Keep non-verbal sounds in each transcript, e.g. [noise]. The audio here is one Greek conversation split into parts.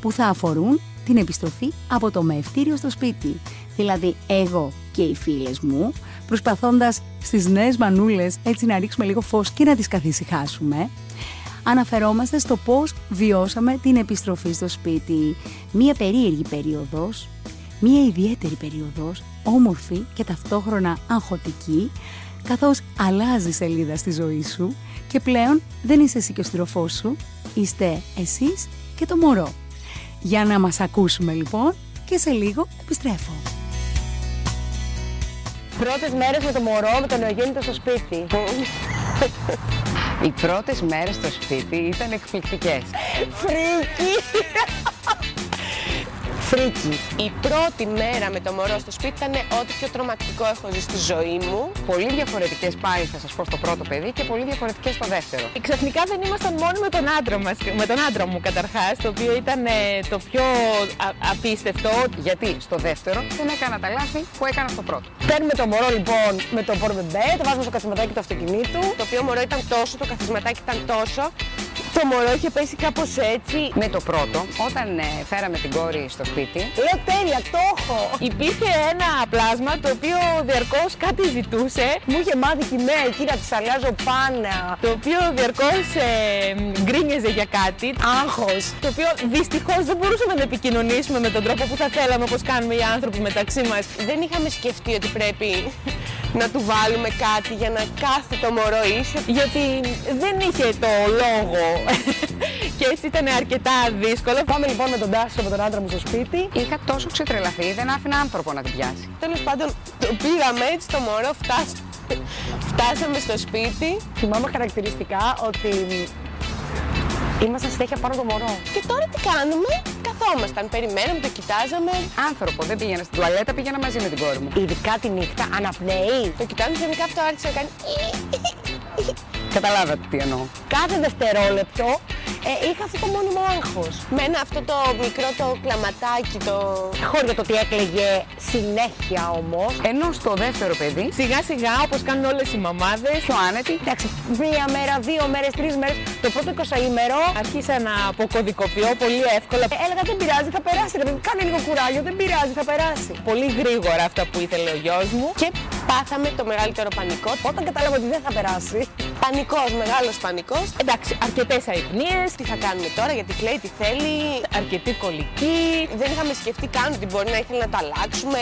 που θα αφορούν την επιστροφή από το μεευτήριο στο σπίτι. Δηλαδή εγώ και οι φίλες μου προσπαθώντας στις νέες μανούλες έτσι να ρίξουμε λίγο φως και να τις καθησυχάσουμε αναφερόμαστε στο πώς βιώσαμε την επιστροφή στο σπίτι. Μία περίεργη περίοδος, μία ιδιαίτερη περίοδος, όμορφη και ταυτόχρονα αγχωτική, καθώς αλλάζει σελίδα στη ζωή σου και πλέον δεν είσαι εσύ και ο σύντροφός σου, είστε εσείς και το μωρό. Για να μας ακούσουμε λοιπόν και σε λίγο επιστρέφω. Πρώτες μέρες με το μωρό, με το νεογέννητο στο σπίτι. Οι πρώτες μέρες στο σπίτι ήταν εκπληκτικές. Φρίκη! Φρίκη. Η πρώτη μέρα με το μωρό στο σπίτι ήταν ό,τι πιο τρομακτικό έχω ζήσει στη ζωή μου. Πολύ διαφορετικές πάλι θα σας πω στο πρώτο παιδί και πολύ διαφορετικές στο δεύτερο. Ξαφνικά δεν ήμασταν μόνοι με τον άντρα μας, με τον άντρα μου καταρχάς, το οποίο ήταν ε, το πιο α- απίστευτο. Γιατί στο δεύτερο δεν έκανα τα λάθη που έκανα στο πρώτο. Παίρνουμε το μωρό λοιπόν με το πορμπεμπέ, το βάζουμε στο καθηματάκι του αυτοκινήτου. Το οποίο μωρό ήταν τόσο, το καθισματάκι ήταν τόσο. Το μωρό είχε πέσει κάπως έτσι. Με το πρώτο, όταν ε, φέραμε την κόρη στο σπίτι, Λέω τέλεια, το έχω! Υπήρχε ένα πλάσμα το οποίο διαρκώς κάτι ζητούσε, Μου είχε μάθει και η μέα εκεί να της αλλάζω πάνα. το οποίο διαρκώς ε, γκρίνιαζε για κάτι, Άγχος. το οποίο δυστυχώς δεν μπορούσαμε να επικοινωνήσουμε με τον τρόπο που θα θέλαμε όπως κάνουμε οι άνθρωποι μεταξύ μας. Δεν είχαμε σκεφτεί ότι πρέπει να του βάλουμε κάτι για να κάθει το μωρό ίσιο. Γιατί δεν είχε το λόγο [laughs] και έτσι ήταν αρκετά δύσκολο. Πάμε λοιπόν με τον Τάσο, με τον άντρα μου στο σπίτι. είχα τόσο ξετρελαθεί, δεν άφηνα άνθρωπο να την πιάσει. Τέλος πάντων, το πήγαμε έτσι το μωρό, φτάσ- φτάσαμε στο σπίτι. Θυμάμαι χαρακτηριστικά ότι ήμασταν συνέχεια πάνω το μωρό. Και τώρα τι κάνουμε, καθόμασταν, περιμέναμε, το κοιτάζαμε. Άνθρωπο, δεν πήγαινα στην τουαλέτα, πήγαινα μαζί με την κόρη μου. Ειδικά τη νύχτα, αναπνέει. Το κοιτάζαμε, γενικά αυτό άρχισε να κάνει. Καταλάβατε τι εννοώ. Κάθε δευτερόλεπτο ε, είχα αυτό το μόνιμο άγχος. Μένα αυτό το μικρό το κλαματάκι, το. Χωρίς το ότι έκλαιγε συνέχεια όμως. Ενώ στο δεύτερο παιδί, Σιγά σιγά όπως κάνουν όλες οι μαμάδες πιο άνετη, Εντάξει, μία μέρα, δύο μέρες, τρεις μέρες, το πρώτο 20ημερο άρχισα να αποκωδικοποιώ πολύ εύκολα. ε, έλεγα δεν πειράζει, θα περάσει. Ρε, παιδί, κάνε λίγο κουράγιο, δεν πειράζει, θα περάσει. Πολύ γρήγορα αυτά που ήθελε ο γιος μου. Και πάθαμε το μεγαλύτερο πανικό. Όταν κατάλαβα ότι δεν θα περάσει, Πανικός, μεγάλος πανικός. Εντάξει, αρκετές αϊπνίες, Τι θα κάνουμε τώρα, γιατί κλαίει, τι θέλει. αρκετή κολλική. Δεν είχαμε σκεφτεί καν ότι μπορεί να ήθελε να το αλλάξουμε.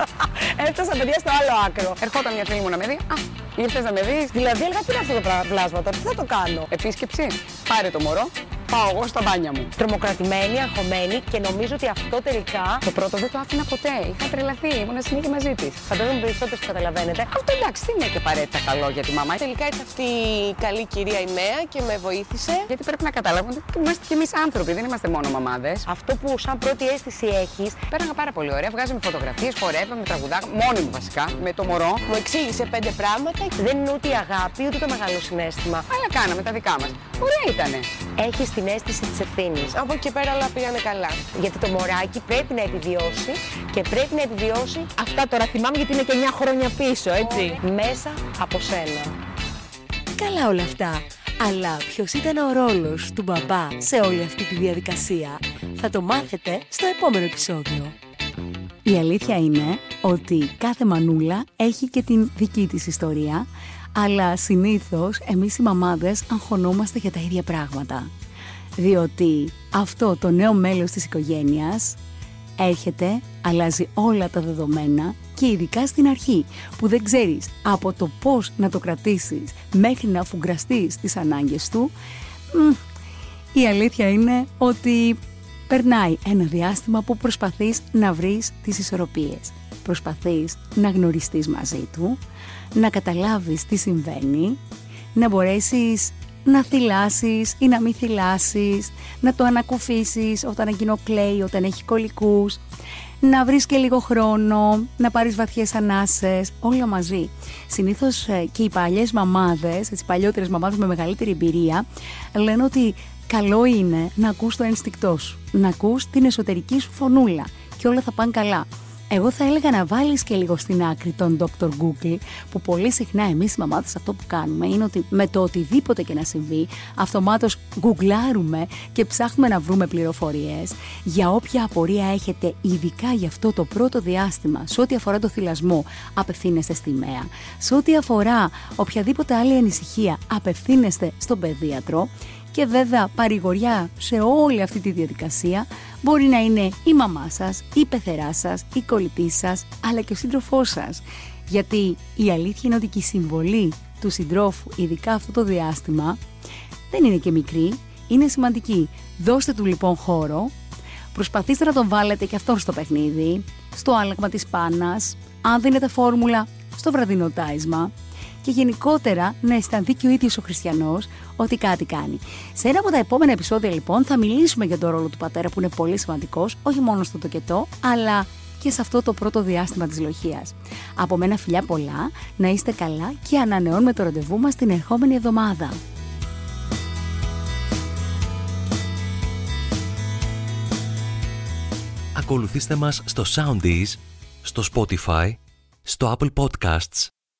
[laughs] έφτασα παιδιά στο άλλο άκρο. ερχόταν μια φίλη μου να με δει. Α, ήρθες να με δεις. Δηλαδή έλεγα τι είναι αυτό το πλά- πλάσμα τώρα, τι θα το κάνω; Επίσκεψη, πάρε το μωρό, πάω εγώ στα μπάνια μου. Τρομοκρατημένη, αγχωμένη και νομίζω ότι αυτό τελικά. Το πρώτο δεν το άφηνα ποτέ. Είχα τρελαθεί. Ήμουν συνέχεια μαζί της. Φαντάζομαι περισσότερο το καταλαβαίνετε. Αυτό εντάξει, δεν είναι και απαραίτητα καλό για τη μαμά. Τελικά ήρθε αυτή η καλή κυρία η Μέα και με βοήθησε. Γιατί πρέπει να καταλάβουμε ότι είμαστε κι εμείς άνθρωποι, δεν είμαστε μόνο μαμάδες. Αυτό που σαν πρώτη αίσθηση έχεις, Πέραγα πάρα πολύ ωραία. Βγάζαμε φωτογραφίες, χορεύαμε, τραγουδάγαμε. Μόνοι μου βασικά, με το μωρό. Μου εξήγησε πέντε πράγματα. δεν είναι ούτε η αγάπη ούτε το μεγάλο συνέστημα. Αλλά κάναμε τα δικά μας. Ωραία ήτανε. Έχεις την αίσθηση της ευθύνης. Από εκεί και πέρα όλα πήγανε καλά. Γιατί το μωράκι πρέπει να επιβιώσει και πρέπει να επιβιώσει Αυτά τώρα θυμάμαι γιατί είναι και 9 χρόνια πίσω, έτσι. μέσα από σένα. Καλά όλα αυτά. Αλλά ποιος ήταν ο ρόλος του μπαμπά σε όλη αυτή τη διαδικασία; Θα το μάθετε στο επόμενο επεισόδιο. Η αλήθεια είναι ότι κάθε μανούλα έχει και την δική της ιστορία, αλλά συνήθως εμείς οι μαμάδες αγχωνόμαστε για τα ίδια πράγματα. Διότι αυτό το νέο μέλος της οικογένειας έρχεται, αλλάζει όλα τα δεδομένα και ειδικά στην αρχή που δεν ξέρεις από το πώς να το κρατήσεις μέχρι να φουγκραστείς τις ανάγκες του, μ, η αλήθεια είναι ότι περνάει ένα διάστημα που προσπαθείς να βρεις τις ισορροπίες. Προσπαθείς να γνωριστείς μαζί του, να καταλάβεις τι συμβαίνει, να μπορέσεις να θυλάσεις ή να μην θυλάσεις, να το ανακουφίσεις όταν εκείνο κλαίει, όταν έχει κολικούς, να βρεις και λίγο χρόνο, να πάρεις βαθιές ανάσες, όλα μαζί. Συνήθως ε, και οι παλιές μαμάδες, οι παλιότερες μαμάδες με μεγαλύτερη εμπειρία, λένε ότι καλό είναι να ακούς το ένστικτό σου, να ακούς την εσωτερική σου φωνούλα και όλα θα πάνε καλά. Εγώ θα έλεγα να βάλεις και λίγο στην άκρη τον Dr. Google που πολύ συχνά εμείς οι μαμάδες αυτό που κάνουμε είναι ότι με το οτιδήποτε και να συμβεί αυτομάτως γκουγκλάρουμε και ψάχνουμε να βρούμε πληροφορίες. Για όποια απορία έχετε ειδικά για αυτό το πρώτο διάστημα σε ό,τι αφορά το θυλασμό απευθύνεστε στη ΜΕΑ. Σε ό,τι αφορά οποιαδήποτε άλλη ανησυχία απευθύνεστε στον παιδίατρο και βέβαια παρηγοριά σε όλη αυτή τη διαδικασία μπορεί να είναι η μαμά σας, η πεθερά σας, η κολλητή σας, αλλά και ο σύντροφός σας. Γιατί η αλήθεια είναι ότι και η συμβολή του συντρόφου, ειδικά αυτό το διάστημα, δεν είναι και μικρή, είναι σημαντική. Δώστε του λοιπόν χώρο, προσπαθήστε να τον βάλετε και αυτόν στο παιχνίδι, στο άλλαγμα της πάνας, αν δίνετε φόρμουλα, στο βραδινό τάισμα, και γενικότερα να αισθανθεί και ο ίδιος ο χριστιανός ότι κάτι κάνει. Σε ένα από τα επόμενα επεισόδια λοιπόν θα μιλήσουμε για τον ρόλο του πατέρα που είναι πολύ σημαντικός, όχι μόνο στο τοκετό, αλλά και σε αυτό το πρώτο διάστημα της λοχίας. Από μένα φιλιά πολλά, να είστε καλά και ανανεώνουμε το ραντεβού μας την ερχόμενη εβδομάδα. Ακολουθήστε μας στο Soundees, στο Spotify, στο Apple Podcasts